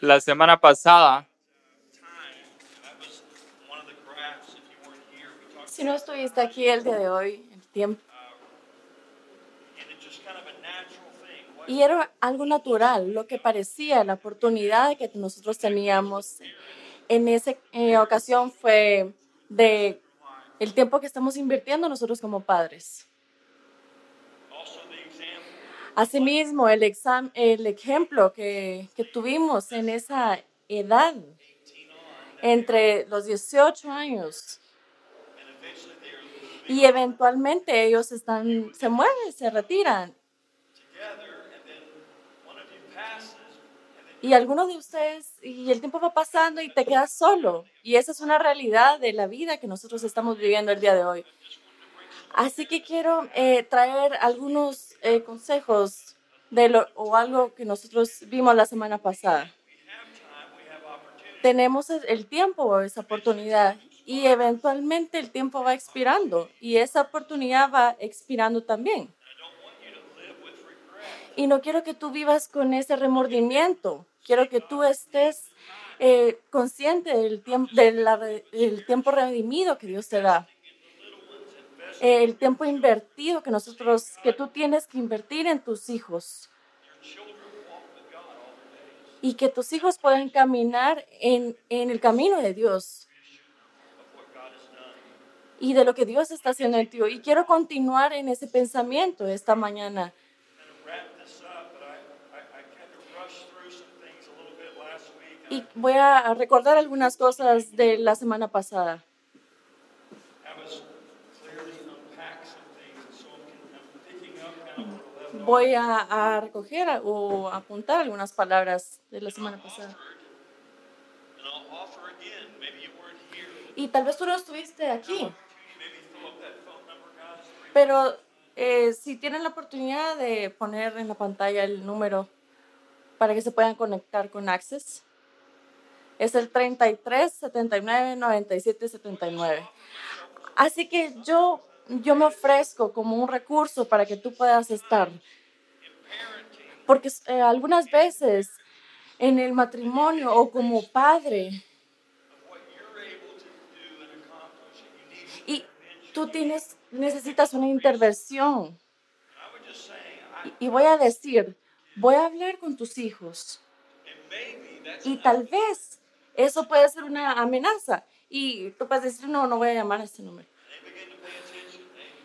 La semana pasada. Si no estuviste aquí el día de hoy, el tiempo, y era algo natural, lo que parecía la oportunidad que nosotros teníamos. En esa eh, ocasión fue de el tiempo que estamos invirtiendo nosotros como padres. Asimismo, el, exam, el ejemplo que, que tuvimos en esa edad, entre los 18 años y eventualmente ellos están, se mueven, se retiran. Y algunos de ustedes, y el tiempo va pasando y te quedas solo. Y esa es una realidad de la vida que nosotros estamos viviendo el día de hoy. Así que quiero eh, traer algunos eh, consejos de lo, o algo que nosotros vimos la semana pasada. Tenemos el tiempo o esa oportunidad y eventualmente el tiempo va expirando y esa oportunidad va expirando también. Y no quiero que tú vivas con ese remordimiento. Quiero que tú estés eh, consciente del tiempo, del tiempo redimido que Dios te da. El tiempo invertido que nosotros, que tú tienes que invertir en tus hijos. Y que tus hijos puedan caminar en, en el camino de Dios y de lo que Dios está haciendo en ti. Y quiero continuar en ese pensamiento esta mañana. Y voy a recordar algunas cosas de la semana pasada. Voy a, a recoger o apuntar algunas palabras de la semana pasada. Y tal vez tú no estuviste aquí. Pero eh, si tienen la oportunidad de poner en la pantalla el número para que se puedan conectar con Access, es el 33 79 97 79. Así que yo, yo me ofrezco como un recurso para que tú puedas estar. Porque eh, algunas veces en el matrimonio o como padre, y tú tienes necesitas una intervención. Y voy a decir, voy a hablar con tus hijos. Y tal vez eso puede ser una amenaza. Y tú puedes decir, no, no voy a llamar a ese número.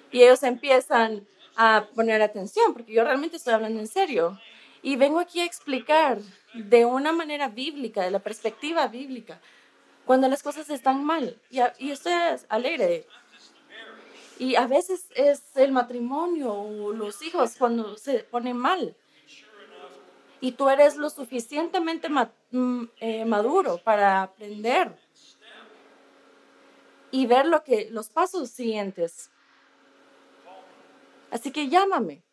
Y ellos empiezan a poner atención, porque yo realmente estoy hablando en serio. Y vengo aquí a explicar de una manera bíblica, de la perspectiva bíblica, cuando las cosas están mal. Y, y estoy alegre y a veces es el matrimonio o los hijos cuando se ponen mal. Y tú eres lo suficientemente mm, eh, maduro para aprender y ver lo que, los pasos siguientes. Así que llámame.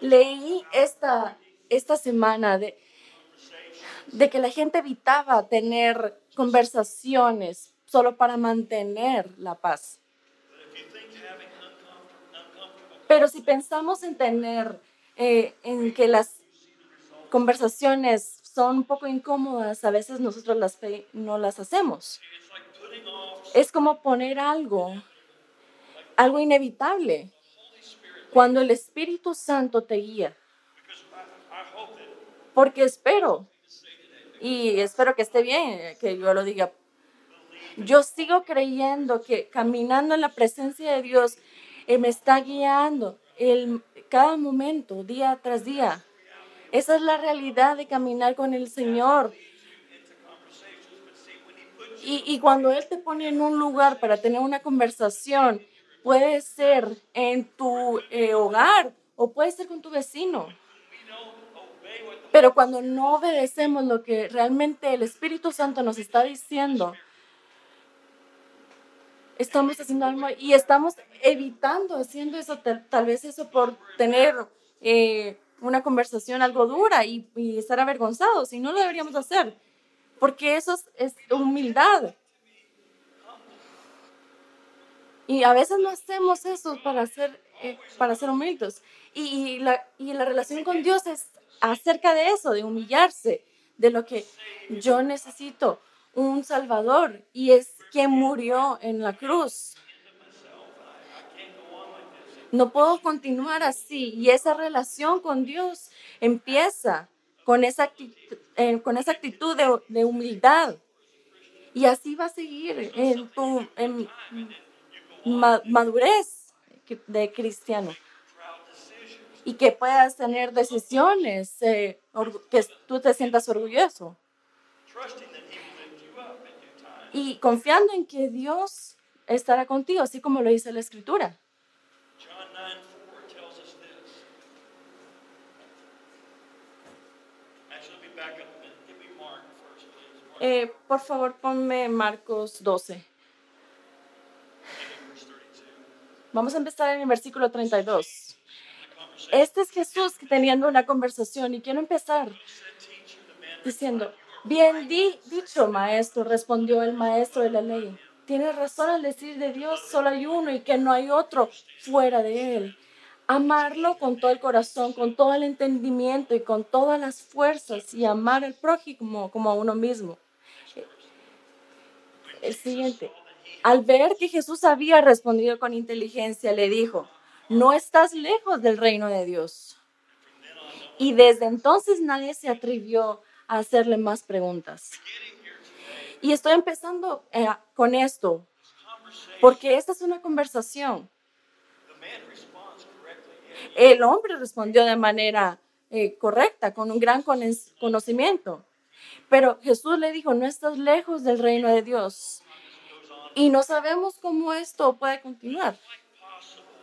Leí esta, esta semana de, de que la gente evitaba tener conversaciones solo para mantener la paz. Pero si pensamos en tener, eh, en que las conversaciones son un poco incómodas, a veces nosotros las, no las hacemos. Es como poner algo, algo inevitable, cuando el Espíritu Santo te guía. Porque espero, y espero que esté bien, que yo lo diga yo sigo creyendo que caminando en la presencia de Dios eh, me está guiando el, cada momento, día tras día. Esa es la realidad de caminar con el Señor. Y, y, cuando Él te pone en un lugar para tener una conversación, puede ser en tu eh, hogar o puede ser con tu vecino. Pero cuando no obedecemos lo que realmente el Espíritu Santo nos está diciendo, estamos haciendo algo y estamos evitando haciendo eso, tal, vez eso por tener eh, una conversación algo dura y, estar avergonzados y no lo deberíamos hacer, porque eso es, humildad. Y a veces no hacemos eso para ser, eh, para ser humildes. Y, la, y la relación con Dios es acerca de eso, de humillarse, de lo que yo necesito un Salvador y es quien murió en la cruz. No puedo continuar así y esa relación con Dios empieza con esa actitud, con esa actitud de, humildad. Y así va a seguir en tu ma- madurez de cristiano. Y que puedas tener decisiones, eh, que tú te sientas orgulloso. Y confiando en que Dios estará contigo, así como lo dice la Escritura. John 9 4 tells us this. Actually, let me back up a minute. Give me Mark first, please. Mark Eh, por favor, ponme Marcos 12. Vamos a empezar en el versículo 32. The conversation Este es Jesús teniendo una conversación y quiero empezar diciendo, bien di- dicho maestro, respondió el maestro de la ley. Tienes razón al decir de Dios solo hay uno y que no hay otro fuera de él. Amarlo con todo el corazón, con todo el entendimiento y con todas las fuerzas y amar al prójimo como a uno mismo. El siguiente. Al ver que Jesús había respondido con inteligencia, le dijo, no estás lejos del reino de Dios. Y desde entonces nadie se atrevió a hacerle más preguntas. Y estoy empezando eh, con esto, porque esta es una conversación. El hombre respondió de manera eh, correcta, con un gran cono- conocimiento. Pero Jesús le dijo, no estás lejos del reino de Dios. Y no sabemos cómo esto puede continuar.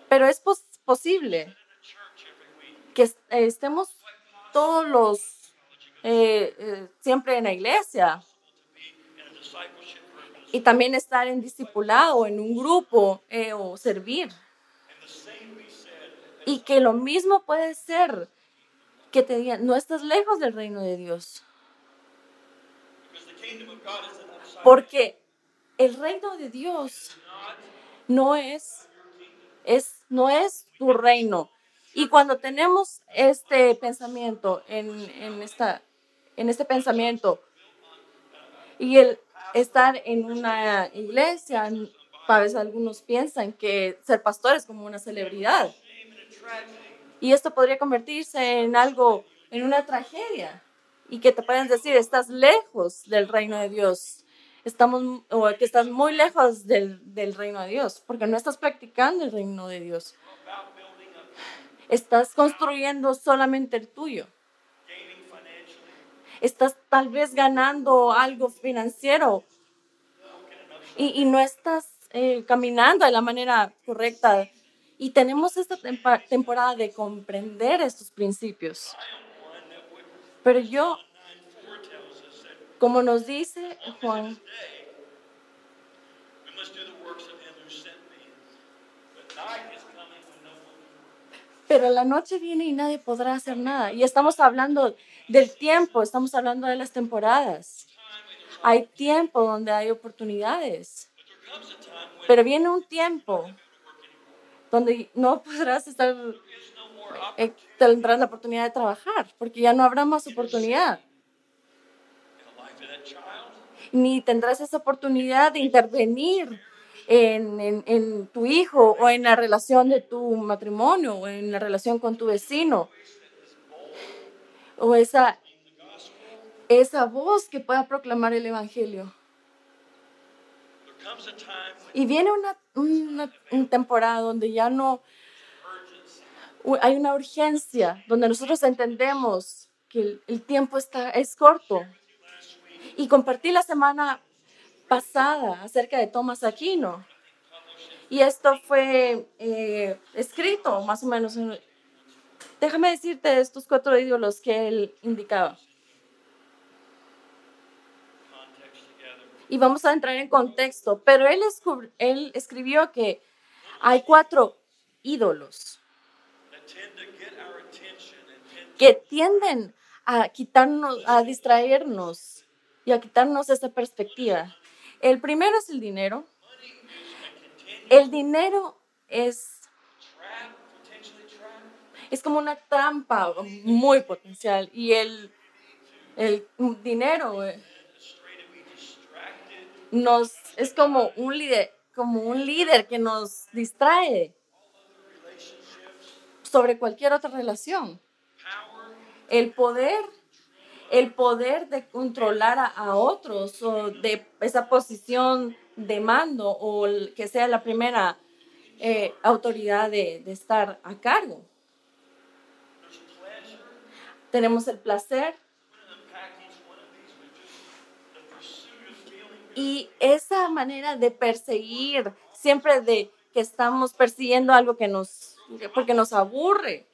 Pero es pos- posible que eh, estemos todos los, eh, eh, siempre en la iglesia y también estar en discipulado, en un grupo o servir. Y que lo mismo puede ser que te digan, no estás lejos del reino de Dios. Porque el reino de Dios no es, es, no es tu reino. Y cuando tenemos este pensamiento, en, en, esta, en este pensamiento, y el estar en una iglesia, a veces algunos piensan que ser pastor es como una celebridad. Y esto podría convertirse en algo, en una tragedia. Y que te pueden decir, estás lejos del reino de Dios. Estamos, o que estás muy lejos del, del reino de Dios, porque no estás practicando el reino de Dios. Estás construyendo solamente el tuyo. Estás tal vez ganando algo financiero y, y no estás eh, caminando de la manera correcta. Y tenemos esta temporada de comprender estos principios. Pero yo, como nos dice Juan, pero la noche viene y nadie podrá hacer nada. Y estamos hablando del tiempo, estamos hablando de las temporadas. Hay tiempo donde hay oportunidades, pero viene un tiempo donde no podrás estar, eh, tendrás la oportunidad de trabajar, porque ya no habrá más oportunidad. Ni tendrás esa oportunidad de intervenir en, en- tu hijo o en la relación de tu matrimonio o en la relación con tu vecino o esa, esa voz que pueda proclamar el Evangelio. Y viene una, temporada donde ya no hay una urgencia, donde nosotros entendemos que el, el tiempo está, es corto. Y compartí la semana pasada acerca de Thomas Aquino. Y esto fue eh, escrito más o menos. en- déjame decirte estos cuatro ídolos que él indicaba. Y vamos a entrar en contexto. Pero él, él escribió que hay cuatro ídolos que tienden a quitarnos, a distraernos y a quitarnos esa perspectiva. El primero es el dinero. El dinero es. Es como una trampa muy potencial y el, el dinero eh, nos es como un líder, como un líder que nos distrae sobre cualquier otra relación. El poder, el poder de controlar a, otros o de esa posición de mando o que sea la primera eh, autoridad de, de estar a cargo. Tenemos el placer y esa manera de perseguir, siempre de que estamos persiguiendo algo que nos, porque nos aburre.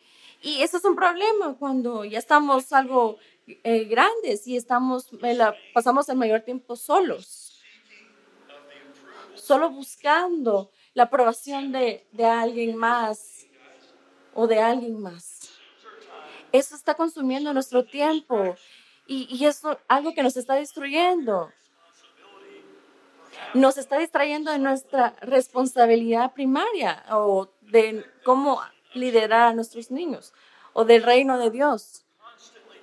Y eso es un problema cuando ya estamos algo eh, grandes y estamos, la- pasamos el mayor tiempo solos, solo buscando la aprobación de, alguien más o de alguien más. Eso está consumiendo nuestro tiempo y, y es algo que nos está destruyendo. Nos está distrayendo de nuestra responsabilidad primaria o de cómo liderar a nuestros niños o del reino de Dios.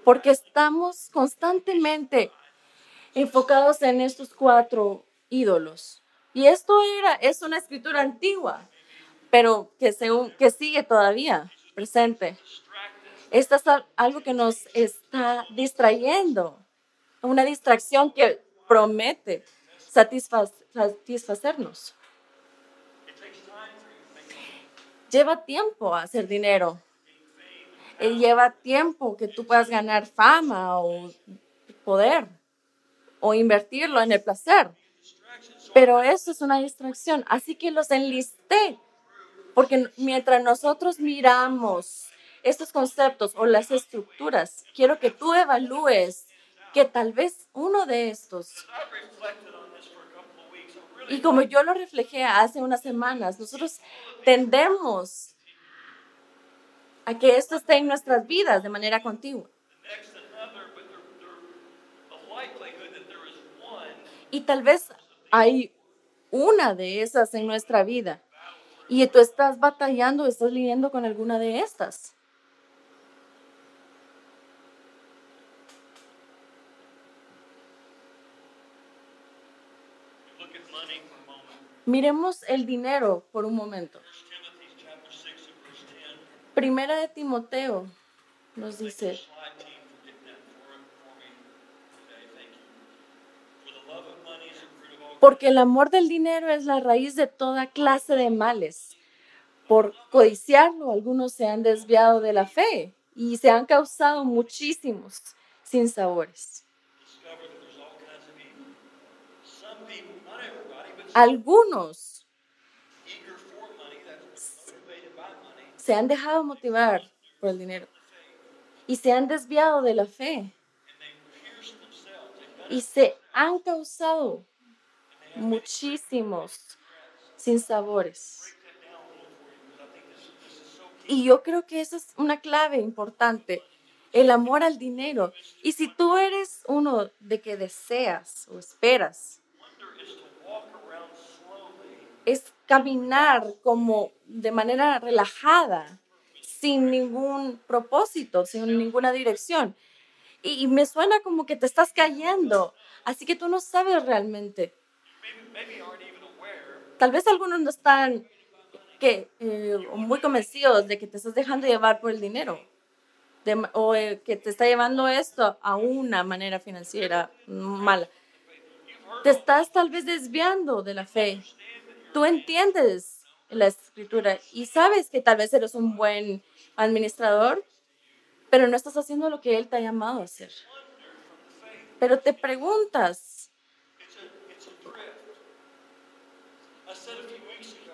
Porque estamos constantemente enfocados en estos cuatro ídolos. Y esto era, es una escritura antigua, pero que, según, que sigue todavía presente. Esto es al- algo que nos está distrayendo, una distracción que promete satisfa- satisfacernos. Lleva tiempo hacer dinero. Eh, lleva tiempo que tú puedas ganar fama o poder o invertirlo en el placer. Pero eso es una distracción. Así que los enlisté. Porque mientras nosotros miramos estos conceptos o las estructuras, quiero que tú evalúes que tal vez uno de estos Y como yo lo reflejé hace unas semanas, nosotros tendemos a que esto esté en nuestras vidas de manera continua. Y tal vez hay una de esas en nuestra vida. Y tú estás batallando, estás lidiando con alguna de estas. Miremos el dinero por un momento. Primera de Timoteo nos dice, porque el amor del dinero es la raíz de toda clase de males. Por codiciarlo, algunos se han desviado de la fe y se han causado muchísimos sinsabores. Discover se han dejado motivar por el dinero y se han desviado de la fe y se han causado muchísimos sinsabores. Y yo creo que esa es una clave importante, el amor al dinero. Y si tú eres uno de que deseas o esperas, es caminar como de manera relajada, sin ningún propósito, sin ninguna dirección. Y, y me suena como que te estás cayendo, así que tú no sabes realmente. Tal vez algunos no están que, eh, muy convencidos de que te estás dejando llevar por el dinero de o eh, que te está llevando esto a una manera financiera mala. Te estás tal vez desviando de la fe. Tú entiendes la escritura y sabes que tal vez eres un buen administrador, pero no estás haciendo lo que Él te ha llamado a hacer. Pero te preguntas,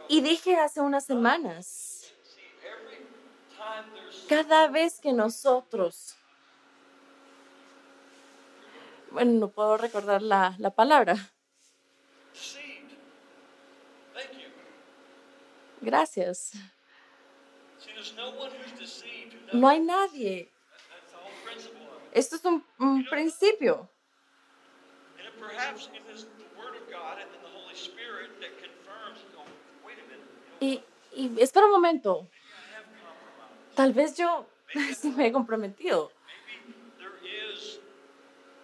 y dije hace unas semanas, cada vez que nosotros, bueno, no puedo recordar la, la palabra, Spirit that confirms, oh, wait a minute, you know, Y, y espera un momento. Tal vez yo sí me he comprometido.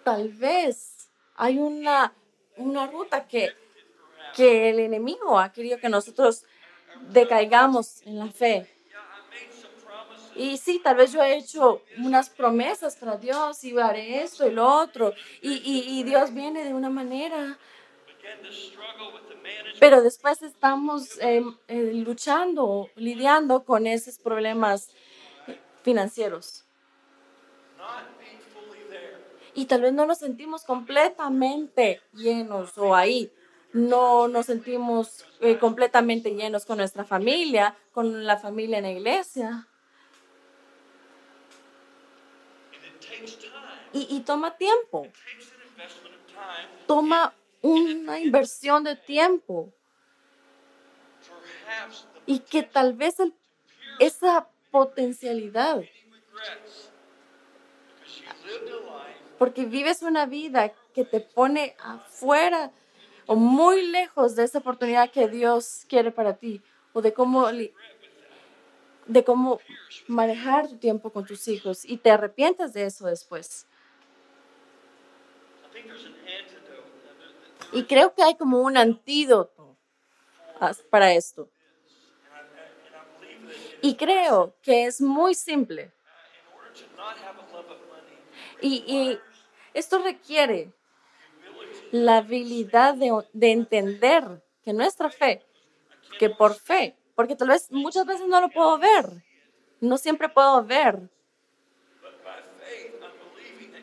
Tal vez hay una, una ruta que, que el enemigo ha querido que nosotros decaigamos en la fe. Y sí, tal vez yo he hecho unas promesas para Dios y haré esto y lo otro. Y, y- Dios viene de una manera. Pero después estamos eh, eh, luchando, lidiando con esos problemas financieros. Y tal vez no nos sentimos completamente llenos o ahí. No nos sentimos eh, completamente llenos con nuestra familia, con la familia en la iglesia. Y, y toma tiempo. Toma una inversión de tiempo. Y que tal vez esa potencialidad, porque vives una vida que te pone afuera o muy lejos de esa oportunidad que Dios quiere para ti, o de cómo, de cómo manejar tu tiempo con tus hijos y te arrepientas de eso después. Y creo que hay como un antídoto para esto. Y creo que es muy simple. Y, y esto requiere la habilidad de, de entender que nuestra fe, que por fe, porque tal vez muchas veces no lo puedo ver, no siempre puedo ver,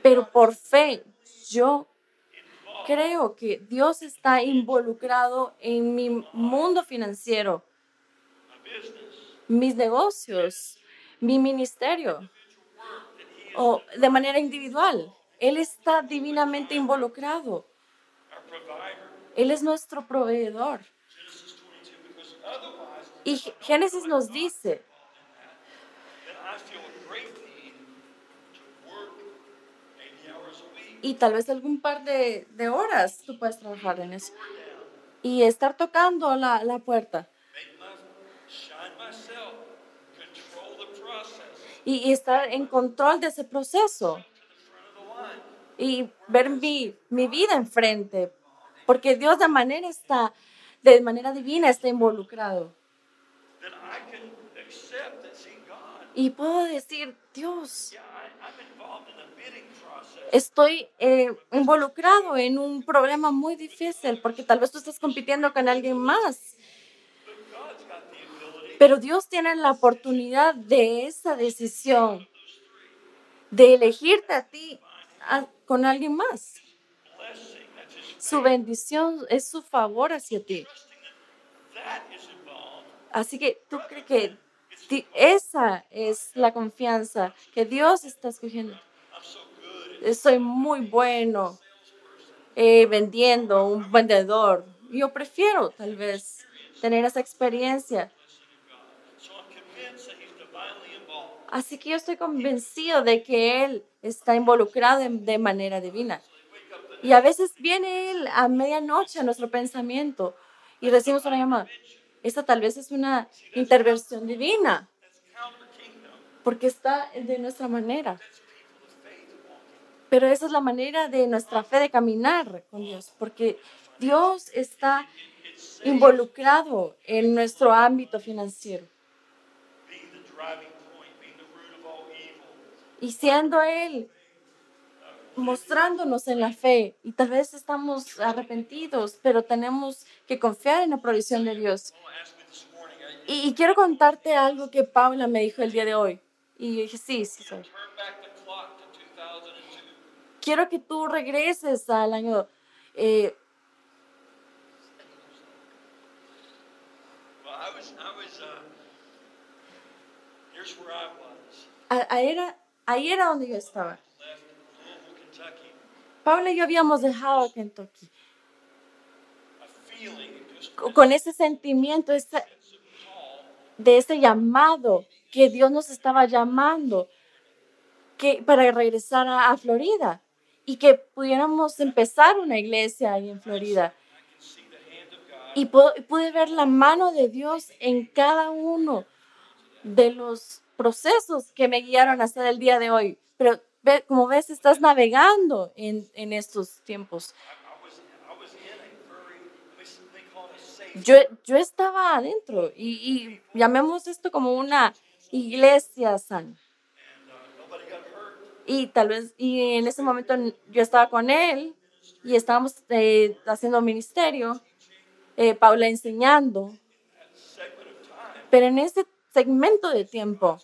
pero por fe yo creo que Dios está involucrado en mi mundo financiero, mis negocios, mi ministerio, o de manera individual. Él está divinamente involucrado. Él es nuestro proveedor. Genesis 22, because otherwise, Y Génesis nos dice, then I feel a great need to work 80 hours a week. y tal vez algún par de, horas tú puedes trabajar en eso. Y estar tocando la, la puerta y, y estar en control de ese proceso y ver mi, mi vida enfrente, porque Dios de manera está, de manera divina está involucrado. Y puedo decir, Dios, estoy eh, involucrado en un problema muy difícil, porque tal vez tú estás compitiendo con alguien más. Pero Dios tiene la oportunidad de esa decisión, de elegirte a ti a- con alguien más. Su bendición es su favor hacia ti. Así que tú crees que esa es la confianza que Dios está escogiendo. Soy muy bueno eh, vendiendo, un vendedor. Yo prefiero tal vez tener esa experiencia. Así que yo estoy convencido de que Él está involucrado de manera divina. Y a veces viene Él a medianoche a nuestro pensamiento y recibimos una llamada. Esta tal vez es una intervención divina porque está de nuestra manera. Pero esa es la manera de nuestra fe de caminar con Dios, porque Dios está involucrado en nuestro ámbito financiero. Y siendo Él mostrándonos en la fe, y tal vez estamos arrepentidos, pero tenemos que confiar en la provisión de Dios. Y, y quiero contarte algo que Paula me dijo el día de hoy. Y dije, sí, sí, 2002. Quiero que tú regreses al año... eh, era, ahí era donde yo estaba. Paula y yo habíamos dejado Kentucky con ese sentimiento ese- de ese llamado que Dios nos estaba llamando que, para regresar a, a Florida y que pudiéramos empezar una iglesia ahí en Florida. Y pu- pude ver la mano de Dios en cada uno de los procesos que me guiaron hasta el día de hoy. Pero como ves, estás navegando en, en estos tiempos. Yo, yo estaba adentro y, y llamemos esto como una iglesia sana. Y tal vez, y en ese momento yo estaba con él y estábamos eh, haciendo ministerio, eh, Paula enseñando, pero en ese segmento de tiempo.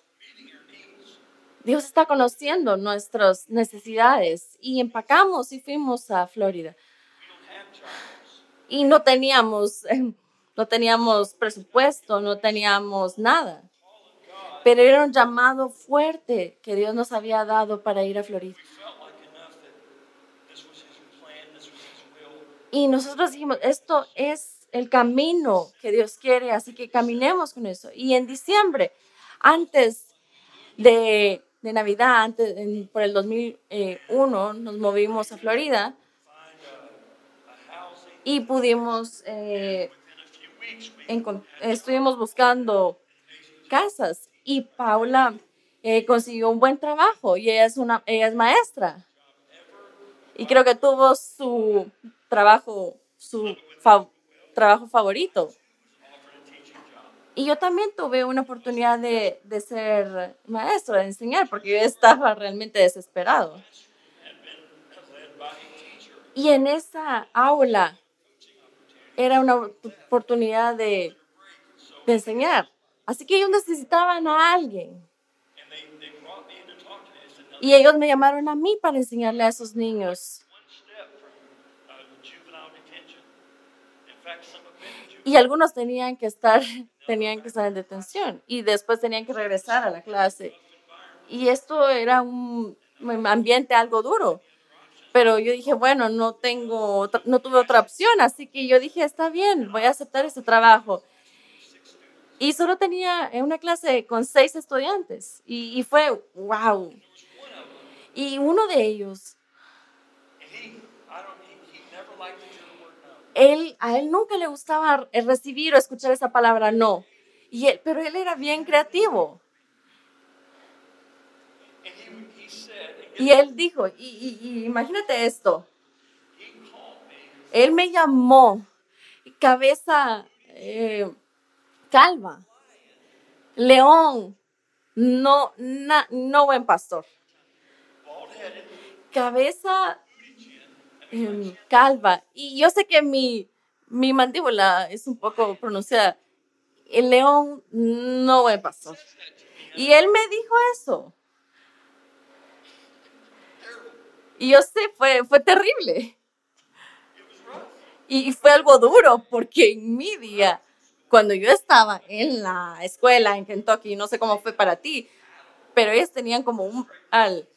Dios está conociendo nuestras necesidades y empacamos y fuimos a Florida. Y no teníamos, no teníamos presupuesto, no teníamos nada. Pero era un llamado fuerte que Dios nos había dado para ir a Florida. Y nosotros dijimos, esto es el camino que Dios quiere, así que caminemos con eso. Y en diciembre, antes de, de Navidad, antes, en- por el 2001, nos movimos a Florida y pudimos, eh, estuvimos buscando casas y Paula eh, consiguió un buen trabajo y ella es, una, ella es maestra. Y creo que tuvo su trabajo, su trabajo favorito. Y yo también tuve una oportunidad de, de ser maestro, de enseñar, porque yo estaba realmente desesperado. Y en esa aula era una oportunidad de, de enseñar. Así que ellos necesitaban a alguien. Y ellos me llamaron a mí para enseñarle a esos niños. Y algunos tenían que estar, tenían que estar en detención y después tenían que regresar a la clase. Y esto era un ambiente algo duro. Pero yo dije, bueno, no tengo, no tuve otra opción, así que yo dije, está bien, voy a aceptar este trabajo. Y solo tenía una clase con seis estudiantes y, y fue, wow. Y uno de ellos, él, a él nunca le gustaba eh, recibir o escuchar esa palabra no. Y él, pero él era bien creativo. Y él dijo, y, imagínate esto, él me llamó cabeza eh, calva, león, no, no buen pastor, cabeza calva. Y yo sé que mi, mi mandíbula es un poco pronunciada. El león no buen pastor. Y él me dijo eso. Y yo sé, fue, fue terrible. Y fue algo duro porque en mi día, cuando yo estaba en la escuela en Kentucky, no sé cómo fue para ti, pero ellos tenían como un al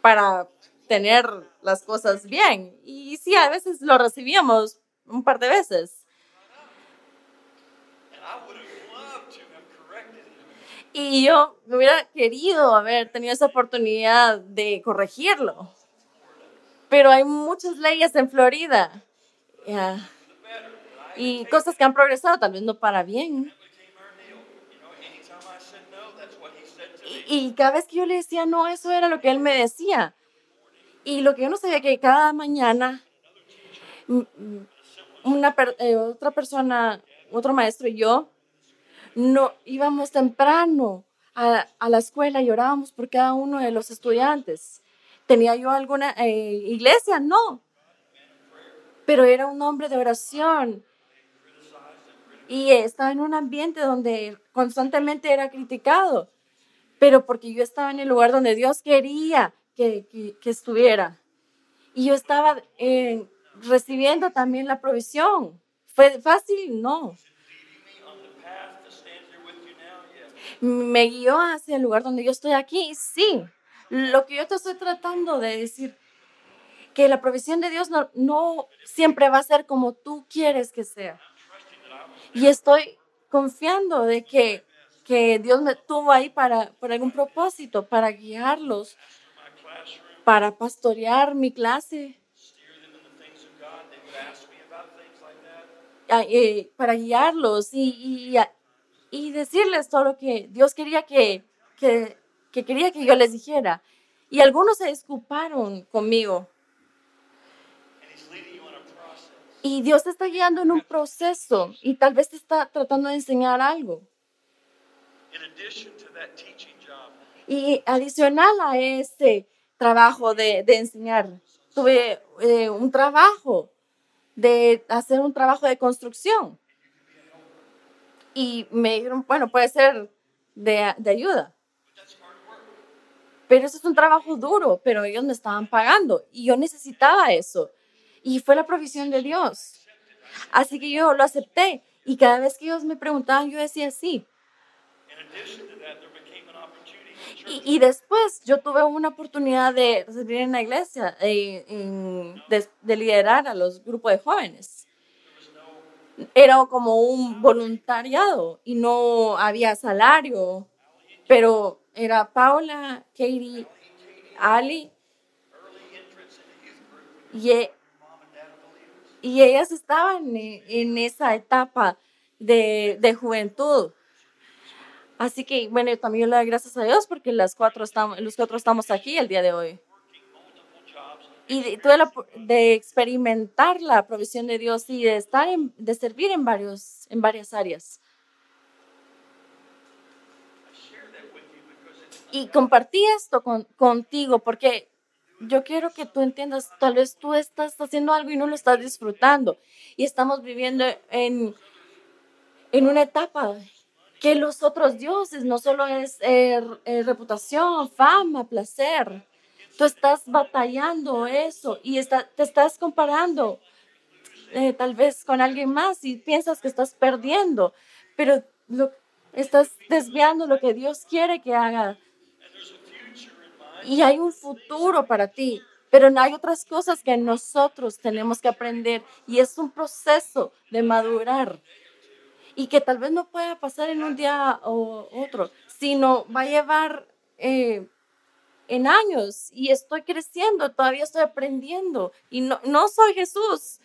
para tener las cosas bien. Y sí, a veces lo recibíamos un par de veces. Y yo me hubiera querido haber tenido esa oportunidad de corregirlo. Pero hay muchas leyes en Florida. Y cosas que han progresado, tal vez no para bien. y cada vez que yo le decía no, eso era lo que él me decía. Y lo que yo no sabía que cada mañana una eh, otra persona, otro maestro y yo, no íbamos temprano a, a la escuela y orábamos por cada uno de los estudiantes. ¿Tenía yo alguna eh, iglesia? No. Pero era un hombre de oración. Y estaba en un ambiente donde constantemente era criticado pero porque yo estaba en el lugar donde Dios quería que, que- que estuviera. Y yo estaba eh, recibiendo también la provisión. ¿Fue fácil? No. Me guió hacia el lugar donde yo estoy aquí. Sí. Lo que yo te estoy tratando de decir, que la provisión de Dios no, no siempre va a ser como tú quieres que sea. Y estoy confiando de que, que Dios me tuvo ahí para, por algún propósito, para guiarlos, para pastorear mi clase, ah, eh, para guiarlos y, y, y decirles todo lo que Dios quería que, que, que quería que yo les dijera. Y algunos se disculparon conmigo. Y Dios te está guiando en un proceso y tal vez te está tratando de enseñar algo. Y adicional a ese trabajo de, de enseñar, tuve eh, un trabajo de hacer un trabajo de construcción. Y me dijeron, bueno, puede ser de, de ayuda. Pero eso es un trabajo duro, pero ellos me estaban pagando y yo necesitaba eso. Y fue la provisión de Dios. Así que yo lo acepté. Y cada vez que ellos me preguntaban, yo decía sí. Y, y después yo tuve una oportunidad de servir en la iglesia, eh, en- de, de liderar a los grupos de jóvenes. Era como un voluntariado y no había salario, pero era Paula, Katie, Ali y, e- y ellas estaban en, en esa etapa de, de juventud. Así que, bueno, también le doy gracias a Dios porque las cuatro estamos, los cuatro estamos aquí el día de hoy. Y de, tuve la de experimentar la provisión de Dios y de estar en, de servir en varios en varias áreas y compartí esto con, contigo porque yo quiero que tú entiendas tal vez tú estás haciendo algo y no lo estás disfrutando y estamos viviendo en en una etapa que los otros dioses no solo es eh, eh, reputación fama placer tú estás batallando eso y te estás comparando eh, tal vez con alguien más y piensas que estás perdiendo, pero lo, estás desviando lo que Dios quiere que haga. Y hay un futuro para ti, pero no hay otras cosas que nosotros tenemos que aprender y es un proceso de madurar y que tal vez no pueda pasar en un día o otro, sino va a llevar eh, en años y estoy creciendo, todavía estoy aprendiendo y no, no soy Jesús.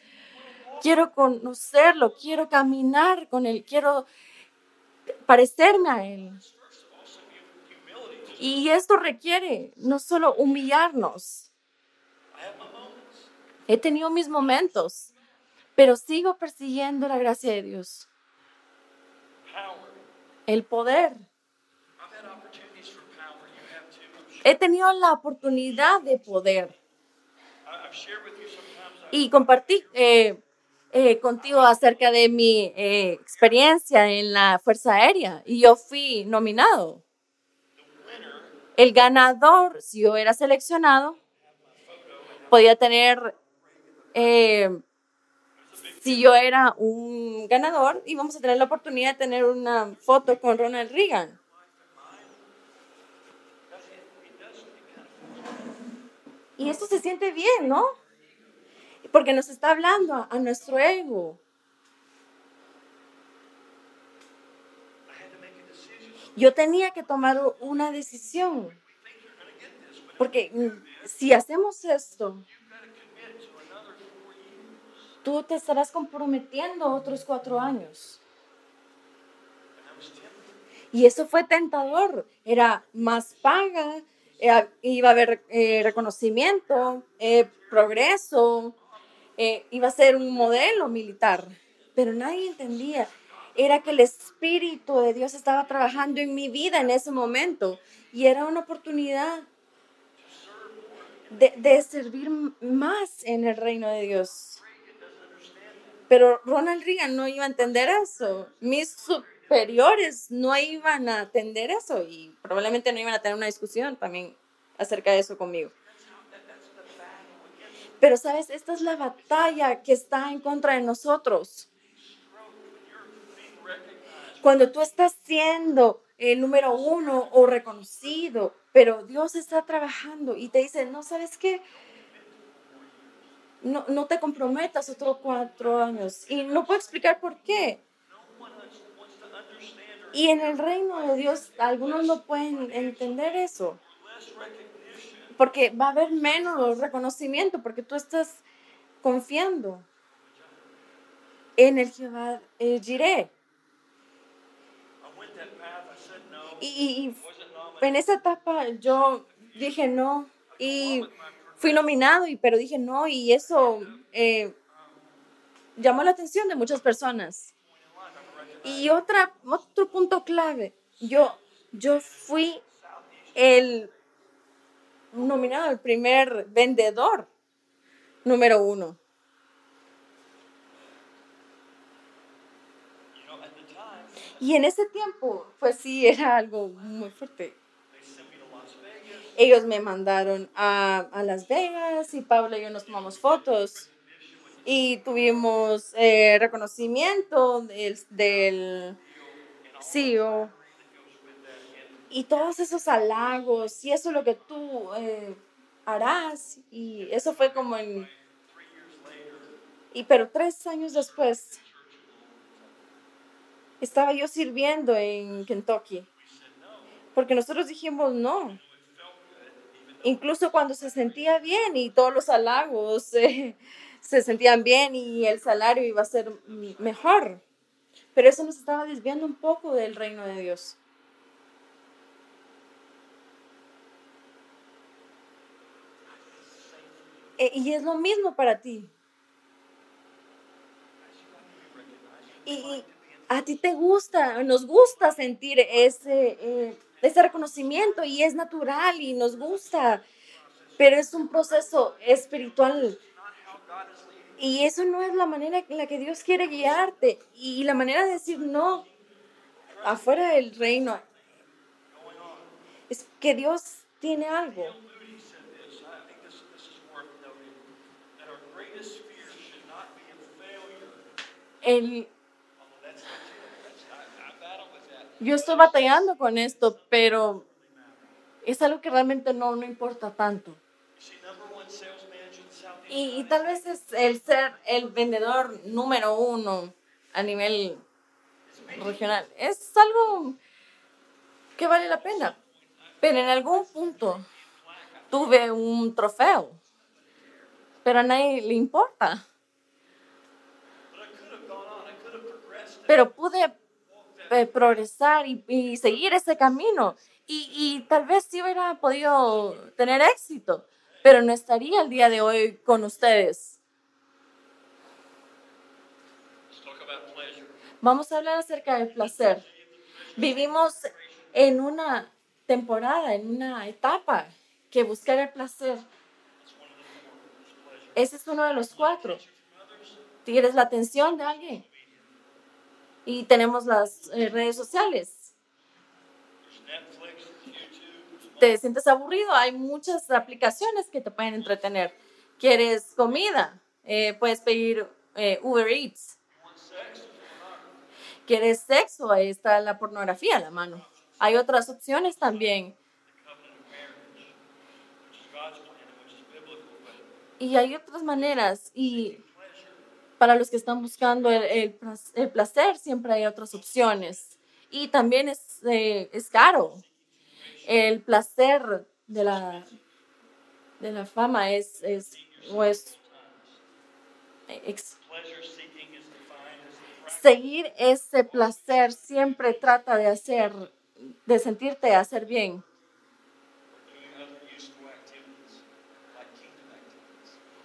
Quiero conocerlo, quiero caminar con él, quiero parecerme a él. Y esto requiere no solo humillarnos. He tenido mis momentos, pero sigo persiguiendo la gracia de Dios, I'm sure. He tenido la oportunidad de poder. Y compartí eh, eh, contigo acerca de mi eh, experiencia en la Fuerza Aérea y yo fui nominado. El ganador, si yo era seleccionado, podía tener, si yo era un ganador, íbamos a tener la oportunidad de tener una foto con Ronald Reagan. Y esto se siente bien, ¿no? Porque nos está hablando a, a nuestro ego. Yo tenía que tomar una decisión. Porque mm, si hacemos esto, tú te estarás comprometiendo otros cuatro años. Y eso fue tentador. Era más paga, eh, iba a haber eh, reconocimiento, eh, progreso, iba a ser un modelo militar. Pero nadie entendía. Era que el Espíritu de Dios estaba trabajando en mi vida en ese momento. Y era una oportunidad de, de servir más en el reino de Dios. Pero Ronald Reagan no iba a entender eso. Mis superiores no iban a entender eso y probablemente no iban a tener una discusión también acerca de eso conmigo. Pero sabes, esta es la batalla que está en contra de nosotros. Cuando tú estás siendo el número uno o reconocido, pero Dios está trabajando y te dice, no, ¿sabes qué? No, no te comprometas otros cuatro años. Y no puedo explicar por qué. Y en el reino de Dios, algunos no pueden entender eso. Porque va a haber menos reconocimiento, porque tú estás confiando en el Jehová eh, Jireh. Y, y- en esa etapa yo dije no y fui nominado, y, pero dije no y eso eh, llamó la atención de muchas personas. Y otra, otro punto clave, yo, yo fui el nominado, el primer vendedor número uno. Y en ese tiempo, pues sí, era algo muy fuerte. they sent me to Las Vegas. Ellos me mandaron a, a Las Vegas y Pablo y yo nos tomamos fotos. Y tuvimos eh, reconocimiento del, CEO y todos esos halagos y eso es lo que tú eh, harás. Y eso fue como en y pero tres años después estaba yo sirviendo en Kentucky. Porque nosotros dijimos no incluso cuando se sentía bien y todos los halagos eh, se sentían bien y el salario iba a ser mejor. Pero eso nos estaba desviando un poco del reino de Dios. E- Y es lo mismo para ti. Y, y a ti te gusta, nos gusta sentir ese, eh, ese reconocimiento y es natural y nos gusta, pero es un proceso espiritual y eso no es la manera en la que Dios quiere guiarte. Y la manera de decir no afuera del reino es que Dios tiene algo. Yo estoy batallando con esto, pero es algo que realmente no, no importa tanto. Y, y tal vez es el ser el vendedor número uno a nivel regional. Es algo que vale la pena. Pero en algún punto tuve un trofeo. Pero a nadie le importa. Pero pude eh, progresar y, y seguir ese camino. Y, y tal vez sí hubiera podido tener éxito. Pero no estaría el día de hoy con ustedes. Vamos a hablar acerca del placer. Vivimos en una temporada, en una etapa que buscar el placer. Ese es uno de los cuatro. Tienes la atención de alguien. Y tenemos las eh, redes sociales. Te sientes aburrido, hay muchas aplicaciones que te pueden entretener. ¿Quieres comida? Eh, puedes pedir eh, Uber Eats. ¿Quieres sexo? Ahí está la pornografía a la mano. Hay otras opciones también. Y hay otras maneras. Y para los que están buscando el, el placer, siempre hay otras opciones. Y también es, eh, es caro. El placer de la, de la fama es, es, o seguir ese placer siempre trata de hacer, de sentirte hacer bien.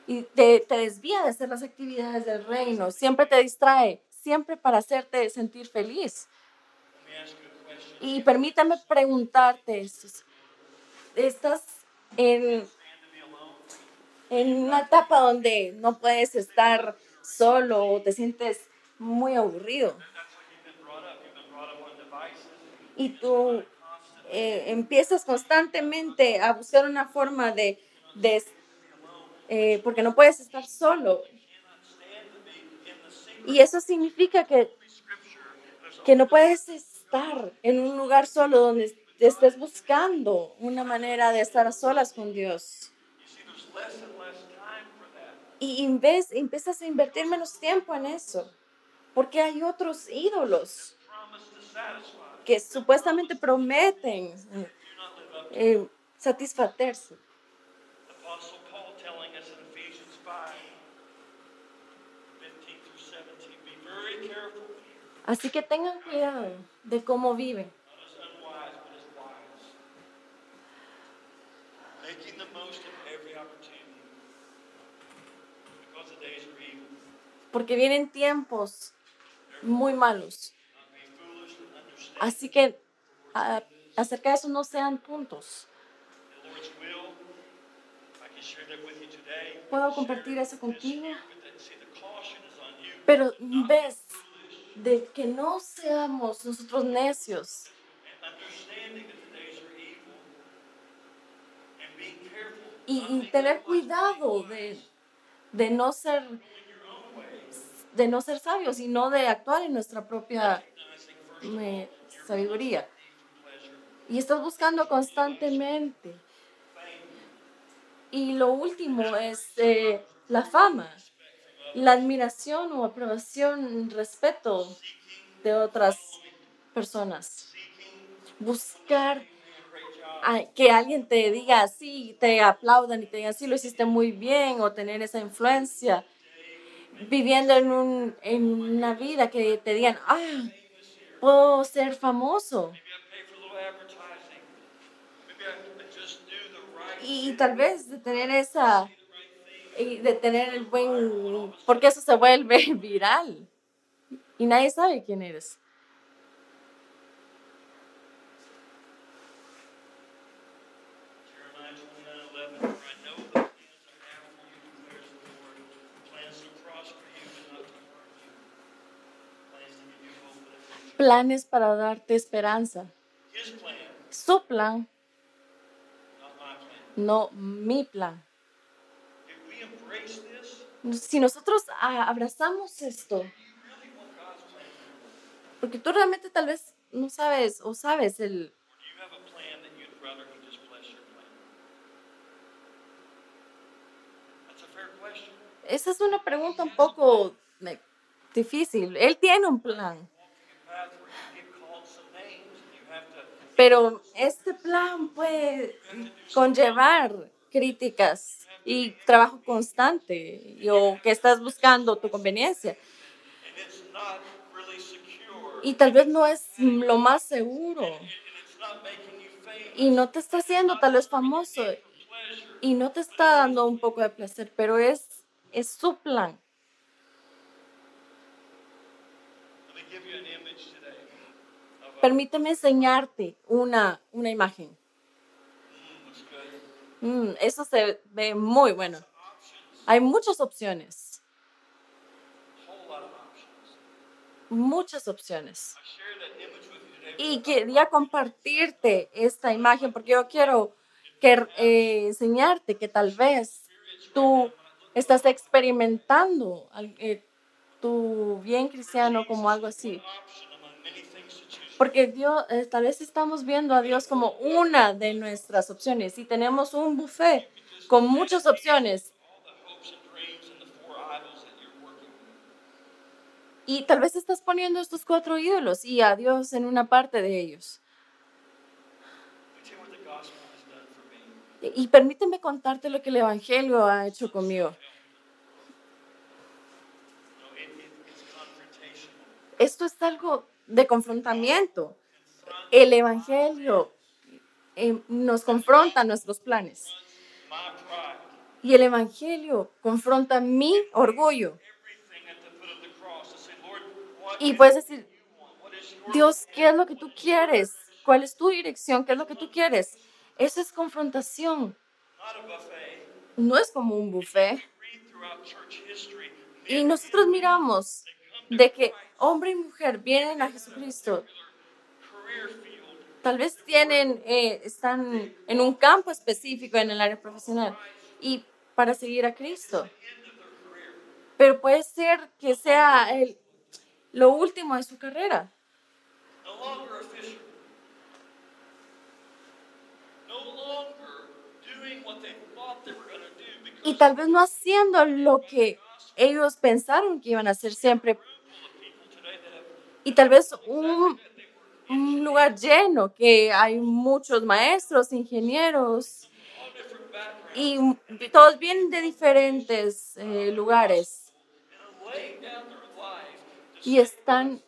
Y te, te desvía de hacer las actividades del reino, siempre te distrae, siempre para hacerte sentir feliz. Y permítame preguntarte, esto. estás en, en una etapa donde no puedes estar solo o te sientes muy aburrido y tú eh, empiezas constantemente a buscar una forma de, de eh, porque no puedes estar solo. Y eso significa que que no puedes estar en un lugar solo donde estés buscando una manera de estar a solas con Dios. Y en vez, empiezas a invertir menos tiempo en eso, porque hay otros ídolos que supuestamente prometen eh, satisfacerse. Ephesians 5, Así que tengan cuidado de cómo viven. Porque vienen tiempos muy malos. Así que a, acerca de eso no sean puntos. Puedo compartir eso contigo. Pero ves de que no seamos nosotros necios y, y tener cuidado de, de no ser de no ser sabios y no de actuar en nuestra propia eh, sabiduría. Y estás buscando constantemente. Y lo último es eh, la fama, la admiración o aprobación, respeto de otras personas. Buscar que alguien te diga así, te aplaudan y te digan, sí, lo hiciste muy bien, o tener esa influencia. Viviendo en, un, en una vida que te digan, ah, puedo ser famoso. Y, tal vez de tener esa, de tener el buen, porque eso se vuelve viral. Y nadie sabe quién eres. Jeremiah 29 11, for I know the plans I have for you, declares the Lord. Plans to prosper you and not to harm you. Plans to give you hope for the future. Planes para darte esperanza. Su plan. No mi plan. Si nosotros ah, abrazamos esto, porque tú realmente tal vez no sabes o sabes el, esa es una pregunta un poco difícil. Él tiene un plan, pero este plan puede conllevar críticas y trabajo constante o que estás buscando tu conveniencia. Y tal vez no es lo más seguro y no te está haciendo tal vez famoso y no te está dando un poco de placer, pero es, es su plan. Permíteme enseñarte una, una imagen. mm, eso se ve muy bueno. Hay muchas opciones, muchas opciones. Y quería compartirte esta imagen porque yo quiero que, eh, enseñarte que tal vez tú estás experimentando eh, tu bien cristiano como algo así. Porque Dios, eh, tal vez estamos viendo a Dios como una de nuestras opciones y tenemos un buffet con muchas opciones y tal vez estás poniendo estos cuatro ídolos y a Dios en una parte de ellos. Y permíteme contarte lo que el Evangelio ha hecho conmigo. Esto es algo de confrontamiento. El Evangelio eh, nos confronta nuestros planes. Y el Evangelio confronta mi orgullo. Y puedes decir, Dios, ¿qué es lo que tú quieres? ¿Cuál es tu dirección? ¿Qué es lo que tú quieres? Eso es confrontación. No es como un buffet. Y nosotros miramos de que hombre y mujer vienen a Jesucristo. Tal vez tienen, eh, están en un campo específico en el área profesional y para seguir a Cristo. Pero puede ser que sea el, lo último de su carrera. Y tal vez no haciendo lo que ellos pensaron que iban a hacer siempre. Y tal vez un, lugar lleno, que hay muchos maestros, ingenieros, y todos vienen de diferentes eh, lugares. Y están,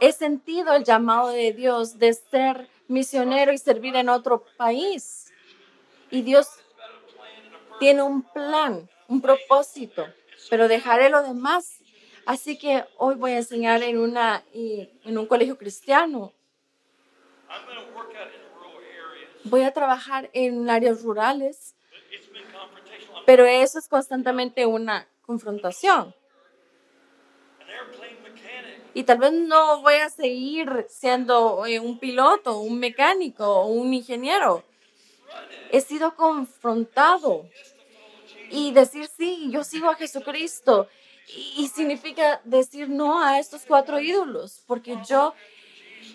he sentido el llamado de Dios de ser misionero y servir en otro país. Y Dios, tiene un plan, un propósito, pero dejaré lo demás. Así que hoy voy a enseñar en, una, en un colegio cristiano. Voy a trabajar en áreas rurales, pero eso es constantemente una confrontación. Y tal vez no voy a seguir siendo eh, un piloto, un mecánico o un ingeniero. He sido confrontado y decir sí, yo sigo a Jesucristo. Y, significa decir no a estos cuatro ídolos, porque yo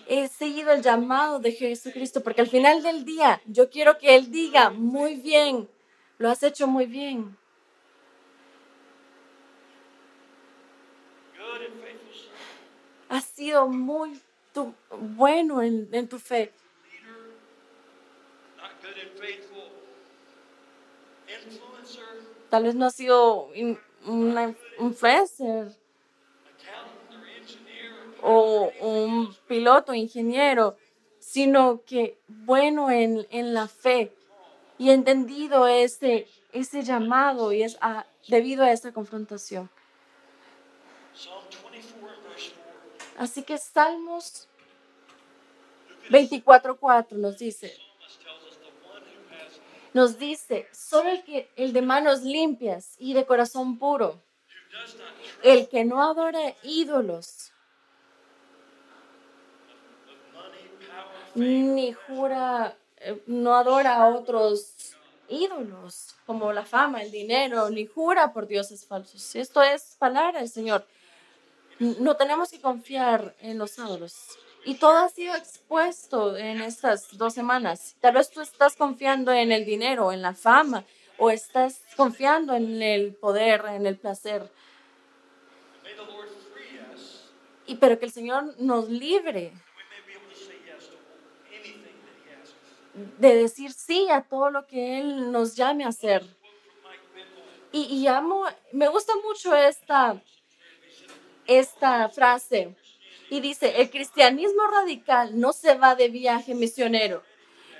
he seguido el llamado de Jesucristo, porque al final del día yo quiero que Él diga, muy bien, lo has hecho muy bien. Has sido muy bueno en, en tu fe. Tal vez no has sido una influencer o un piloto, ingeniero, sino que bueno en, en la fe y entendido ese, ese llamado y es a- debido a esta confrontación. Psalm 24 and verse 4. Así que Salmos 24.4 nos dice, nos dice, solo el, que, el de manos limpias y de corazón puro, el que no adora ídolos, ni jura, eh, no adora a otros ídolos como la fama, el dinero, ni jura por dioses falsos. Esto es palabra del Señor. No tenemos que confiar en los ídolos. Y todo ha sido expuesto en estas dos semanas. Tal vez tú estás confiando en el dinero, en la fama, o estás confiando en el poder, en el placer. Y pero que el Señor nos libre de decir sí a todo lo que Él nos llame a hacer. Y, y amo, me gusta mucho esta, esta frase. Y dice, el cristianismo radical no se va de viaje misionero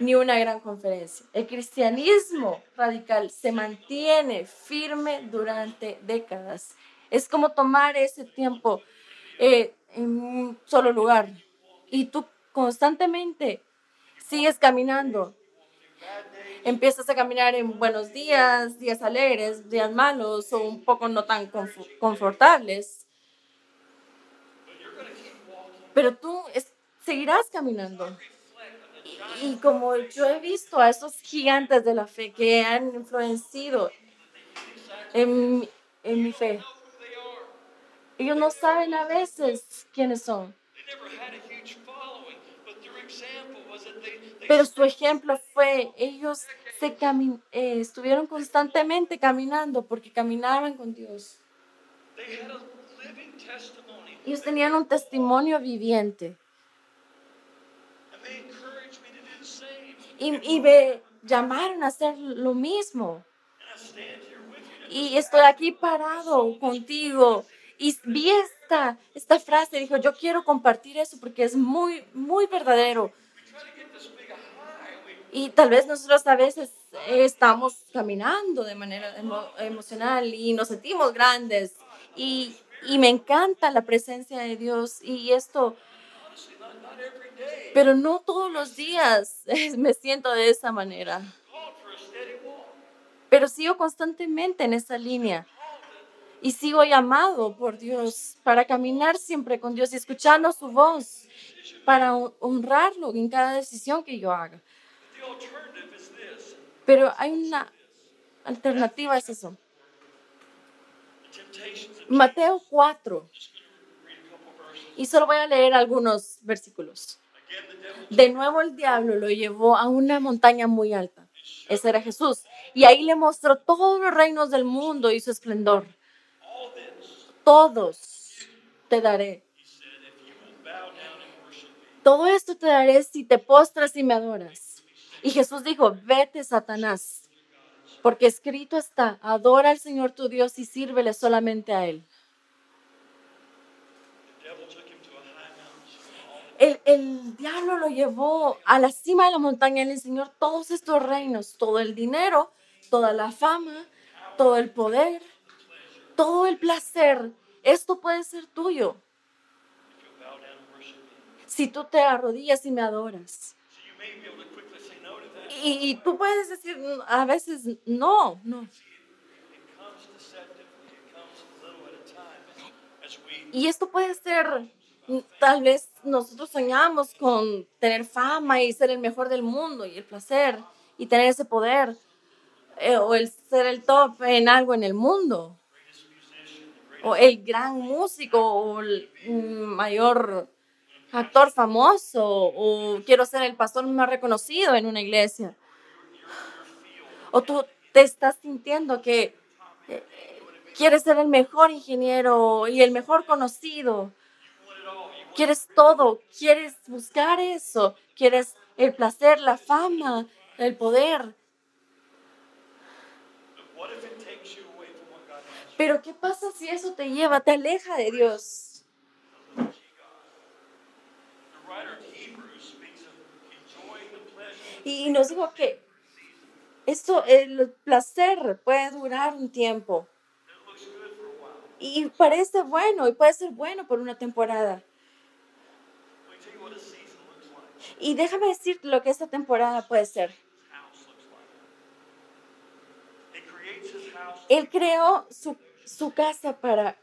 ni una gran conferencia. El cristianismo radical se mantiene firme durante décadas. Es como tomar ese tiempo eh, en un solo lugar. Y tú constantemente sigues caminando. Empiezas a caminar en buenos días, días alegres, días malos o un poco no tan confo- confortables. Pero tú seguirás caminando. Y, como yo he visto a esos gigantes de la fe que han influenciado en, en mi fe, ellos no saben a veces quiénes son. Pero su ejemplo fue, ellos se cami- eh, estuvieron constantemente caminando porque caminaban con Dios. Ellos tenían un testimonio viviente y, y me llamaron a hacer lo mismo. Y estoy aquí parado contigo. Y vi esta, esta frase, dijo, yo quiero compartir eso porque es muy, muy verdadero. Y tal vez nosotros a veces eh, estamos caminando de manera emo- emocional y nos sentimos grandes. Y, y me encanta la presencia de Dios y esto, pero no todos los días me siento de esa manera. Pero sigo constantemente en esa línea. Y sigo llamado por Dios para caminar siempre con Dios y escuchando su voz, para hon- honrarlo en cada decisión que yo haga. Pero hay una alternativa, es eso. Mateo 4, just going to read a couple verses. y solo voy a leer algunos versículos. De nuevo el diablo lo llevó a una montaña muy alta. Ese era Jesús. Y ahí le mostró todos los reinos del mundo y su esplendor. Todos te daré. Todo esto te daré si te postras y me adoras. Y Jesús dijo, vete, Satanás, porque escrito está, adora al Señor tu Dios y sírvele solamente a Él. El, el diablo lo llevó a la cima de la montaña y le enseñó todos estos reinos, todo el dinero, toda la fama, todo el poder, todo el placer. Esto puede ser tuyo si tú te arrodillas y me adoras. Y, tú puedes decir mm, a veces, no, no. Y esto puede ser, mm, tal vez nosotros soñamos con tener fama y ser el mejor del mundo y el placer y tener ese poder eh, o el ser el top en algo en el mundo o el gran músico o el mm, mayor actor famoso o quiero ser el pastor más reconocido en una iglesia. O tú te estás sintiendo que eh, quieres ser el mejor ingeniero y el mejor conocido. Quieres todo, quieres buscar eso, quieres el placer, la fama, el poder. Pero ¿qué pasa si eso te lleva, te aleja de Dios? Y nos dijo que esto, el placer puede durar un tiempo y parece bueno y puede ser bueno por una temporada. Y déjame decirte lo que esta temporada puede ser. Él creó su, su casa para,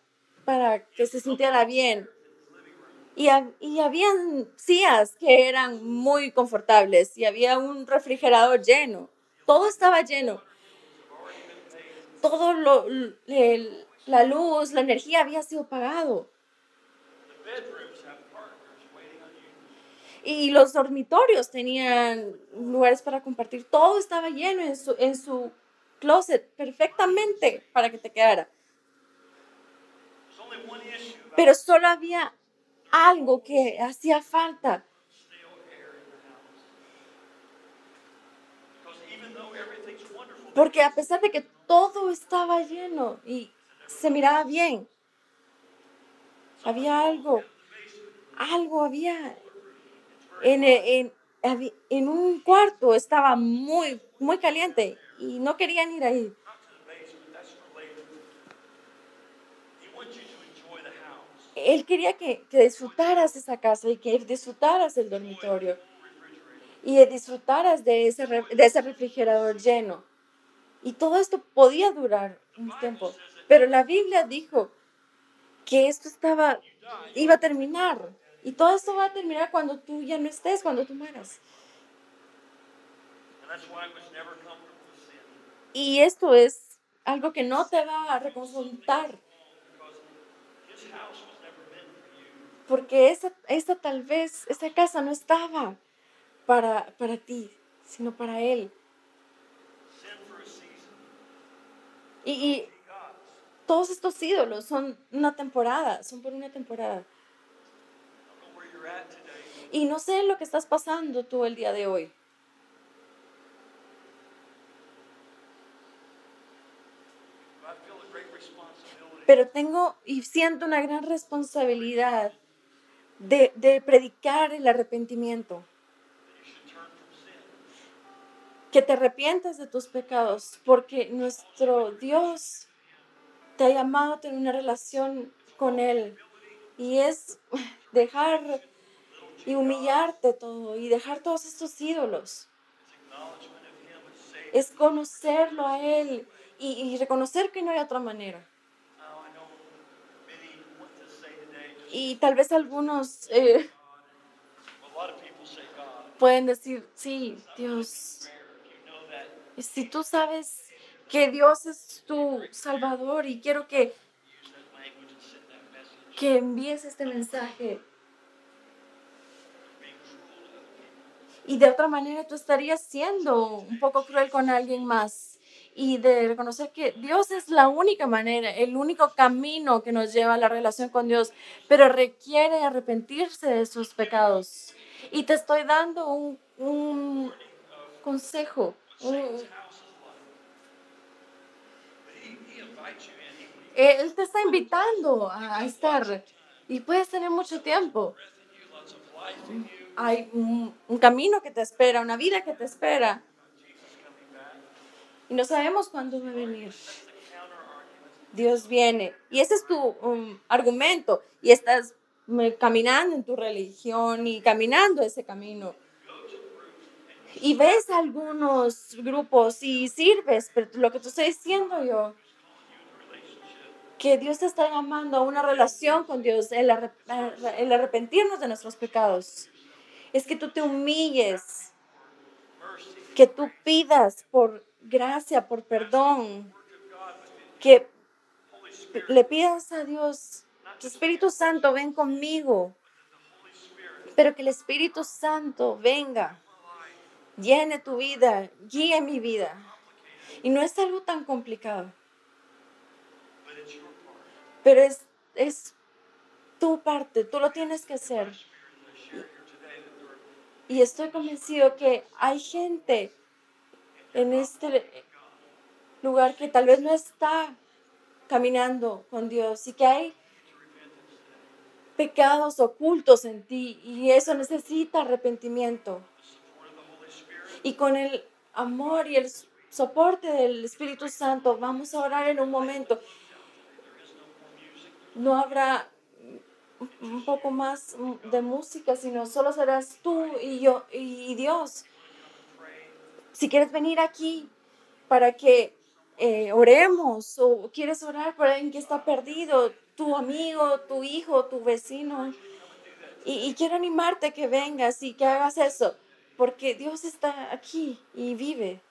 para que se sintiera bien. Y, hab- y habían sillas que eran muy confortables y había un refrigerador lleno. Todo estaba lleno. Todo lo, la luz, la energía había sido pagado. Y los dormitorios tenían lugares para compartir. Todo estaba lleno en su, en su closet perfectamente para que te quedara. Pero solo había algo que hacía falta. Porque a pesar de que todo estaba lleno y se miraba bien, había algo, algo había en, en, en un cuarto, estaba muy, muy caliente y no querían ir ahí. Él quería que, que disfrutaras esa casa y que disfrutaras el dormitorio y disfrutaras de ese, de ese refrigerador lleno. Y todo esto podía durar un tiempo. Pero la Biblia dijo que esto estaba, iba a terminar. Y todo esto va a terminar cuando tú ya no estés, cuando tú mueras. Y esto es algo que no te va a reconfortar. Porque esa, esa tal vez, esa casa no estaba para, para ti, sino para Él. Y, y todos estos ídolos son una temporada, son por una temporada. Y no sé lo que estás pasando tú el día de hoy, pero tengo y siento una gran responsabilidad de, predicar el arrepentimiento, que te arrepientas de tus pecados, porque nuestro Dios te ha llamado a tener una relación con Él. Y es dejar y humillarte todo y dejar todos estos ídolos. Es conocerlo a Él y reconocer que no hay otra manera. Y tal vez algunos eh, pueden decir, sí, Dios, si tú sabes que Dios es tu Salvador y quiero que, que envíes este mensaje y de otra manera tú estarías siendo un poco cruel con alguien más y de reconocer que Dios es la única manera, el único camino que nos lleva a la relación con Dios, pero requiere arrepentirse de sus pecados. Y te estoy dando un, un consejo. un- él te está invitando a estar y puedes tener mucho tiempo. Hay un, un camino que te espera, una vida que te espera. Y no sabemos cuándo va a venir. Dios viene. Y ese es tu um, argumento. Y estás caminando en tu religión y caminando ese camino. Y ves algunos grupos y sirves, pero lo que te estoy diciendo yo, que Dios te está llamando a una relación con Dios, el, el arrepentirnos de nuestros pecados. Es que tú te humilles, que tú pidas por gracia, por perdón, que le pidas a Dios, que Espíritu Santo ven conmigo, pero que el Espíritu Santo venga, llene tu vida, guíe mi vida. Y no es algo tan complicado, pero es, es tu parte, tú lo tienes que hacer. Y estoy convencido que hay gente en este lugar que tal vez no está caminando con Dios y que hay pecados ocultos en ti y eso necesita arrepentimiento. Y con el amor y el soporte del Espíritu Santo vamos a orar en un momento. No habrá un poco más de música, sino solo serás tú y yo y Dios. Si quieres venir aquí para que eh, oremos o quieres orar por alguien que está perdido, tu amigo, tu hijo, tu vecino. Y, quiero animarte que vengas y que hagas eso, porque Dios está aquí y vive.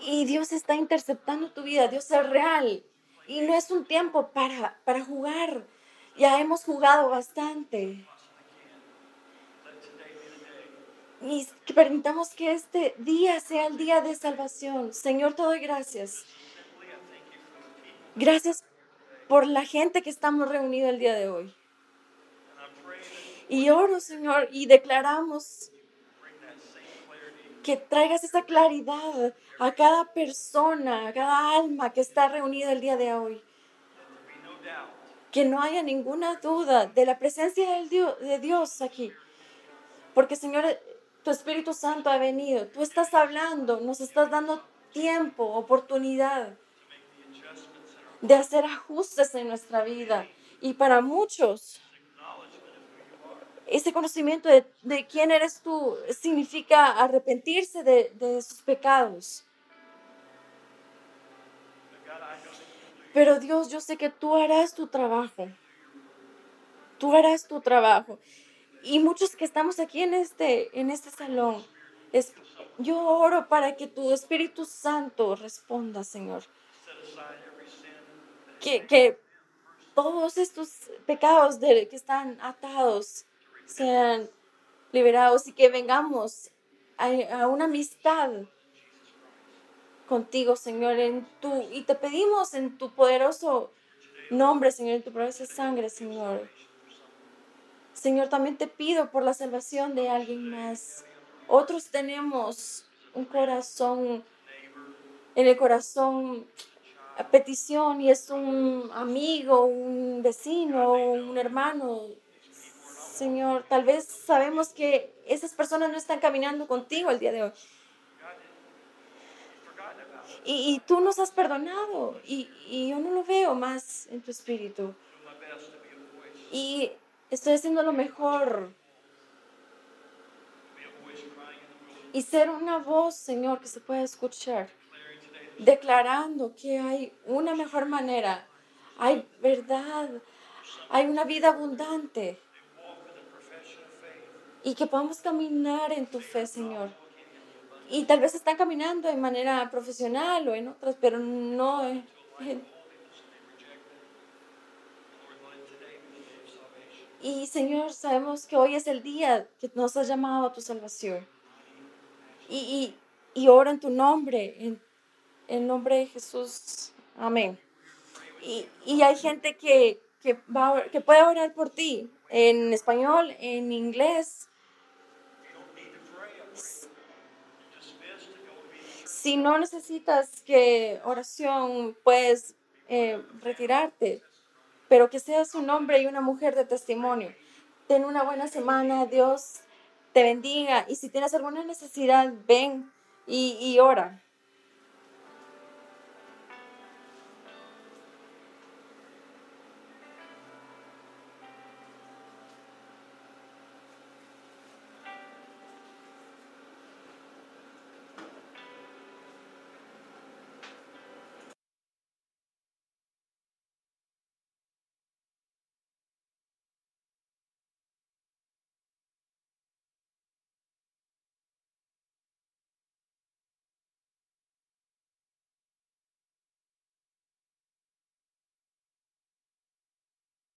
Y Dios está interceptando tu vida, Dios es real. Y no es un tiempo para, para jugar. Ya hemos jugado bastante. Y permitamos que este día sea el día de salvación. Señor, te doy gracias. Gracias por la gente que estamos reunidos el día de hoy. Y oro, Señor, y declaramos que traigas esa claridad a cada persona, a cada alma que está reunida el día de hoy. Que no haya ninguna duda de la presencia de Dios aquí. Porque, Señor, tu Espíritu Santo ha venido, tú estás hablando, nos estás dando tiempo, oportunidad de hacer ajustes en nuestra vida. Y para muchos, ese conocimiento de, quién eres tú significa arrepentirse de, de sus pecados. Pero Dios, yo sé que tú harás tu trabajo. Tú harás tu trabajo y muchos que estamos aquí en este, en este salón, es, yo oro para que tu Espíritu Santo responda, Señor. Que, que todos estos pecados de, que están atados sean liberados y que vengamos a, a una amistad contigo, Señor, en tu, y te pedimos en tu poderoso nombre, Señor, en tu poderosa sangre, Señor Señor, también te pido por la salvación de alguien más. Otros tenemos un corazón, en el corazón petición y es un amigo, un vecino, un hermano. Señor, tal vez sabemos que esas personas no están caminando contigo el día de hoy. Y, tú nos has perdonado y, y yo no lo veo más en tu espíritu. Y Estoy haciendo lo mejor. Y ser una voz, Señor, que se pueda escuchar, declarando que hay una mejor manera, hay verdad, hay una vida abundante. Y que podamos caminar en tu fe, Señor. Y tal vez están caminando de manera profesional o en otras, pero no en, Y Señor, sabemos que hoy es el día que nos has llamado a tu salvación. Y, y, oro en tu nombre, en, en nombre de Jesús. Amén. Y, y hay gente que, que, va, que puede orar por ti en español, en inglés. Si no necesitas que oración, puedes eh, retirarte pero que seas un hombre y una mujer de testimonio. Ten una buena semana. Dios te bendiga. Y si tienes alguna necesidad, ven y, y ora.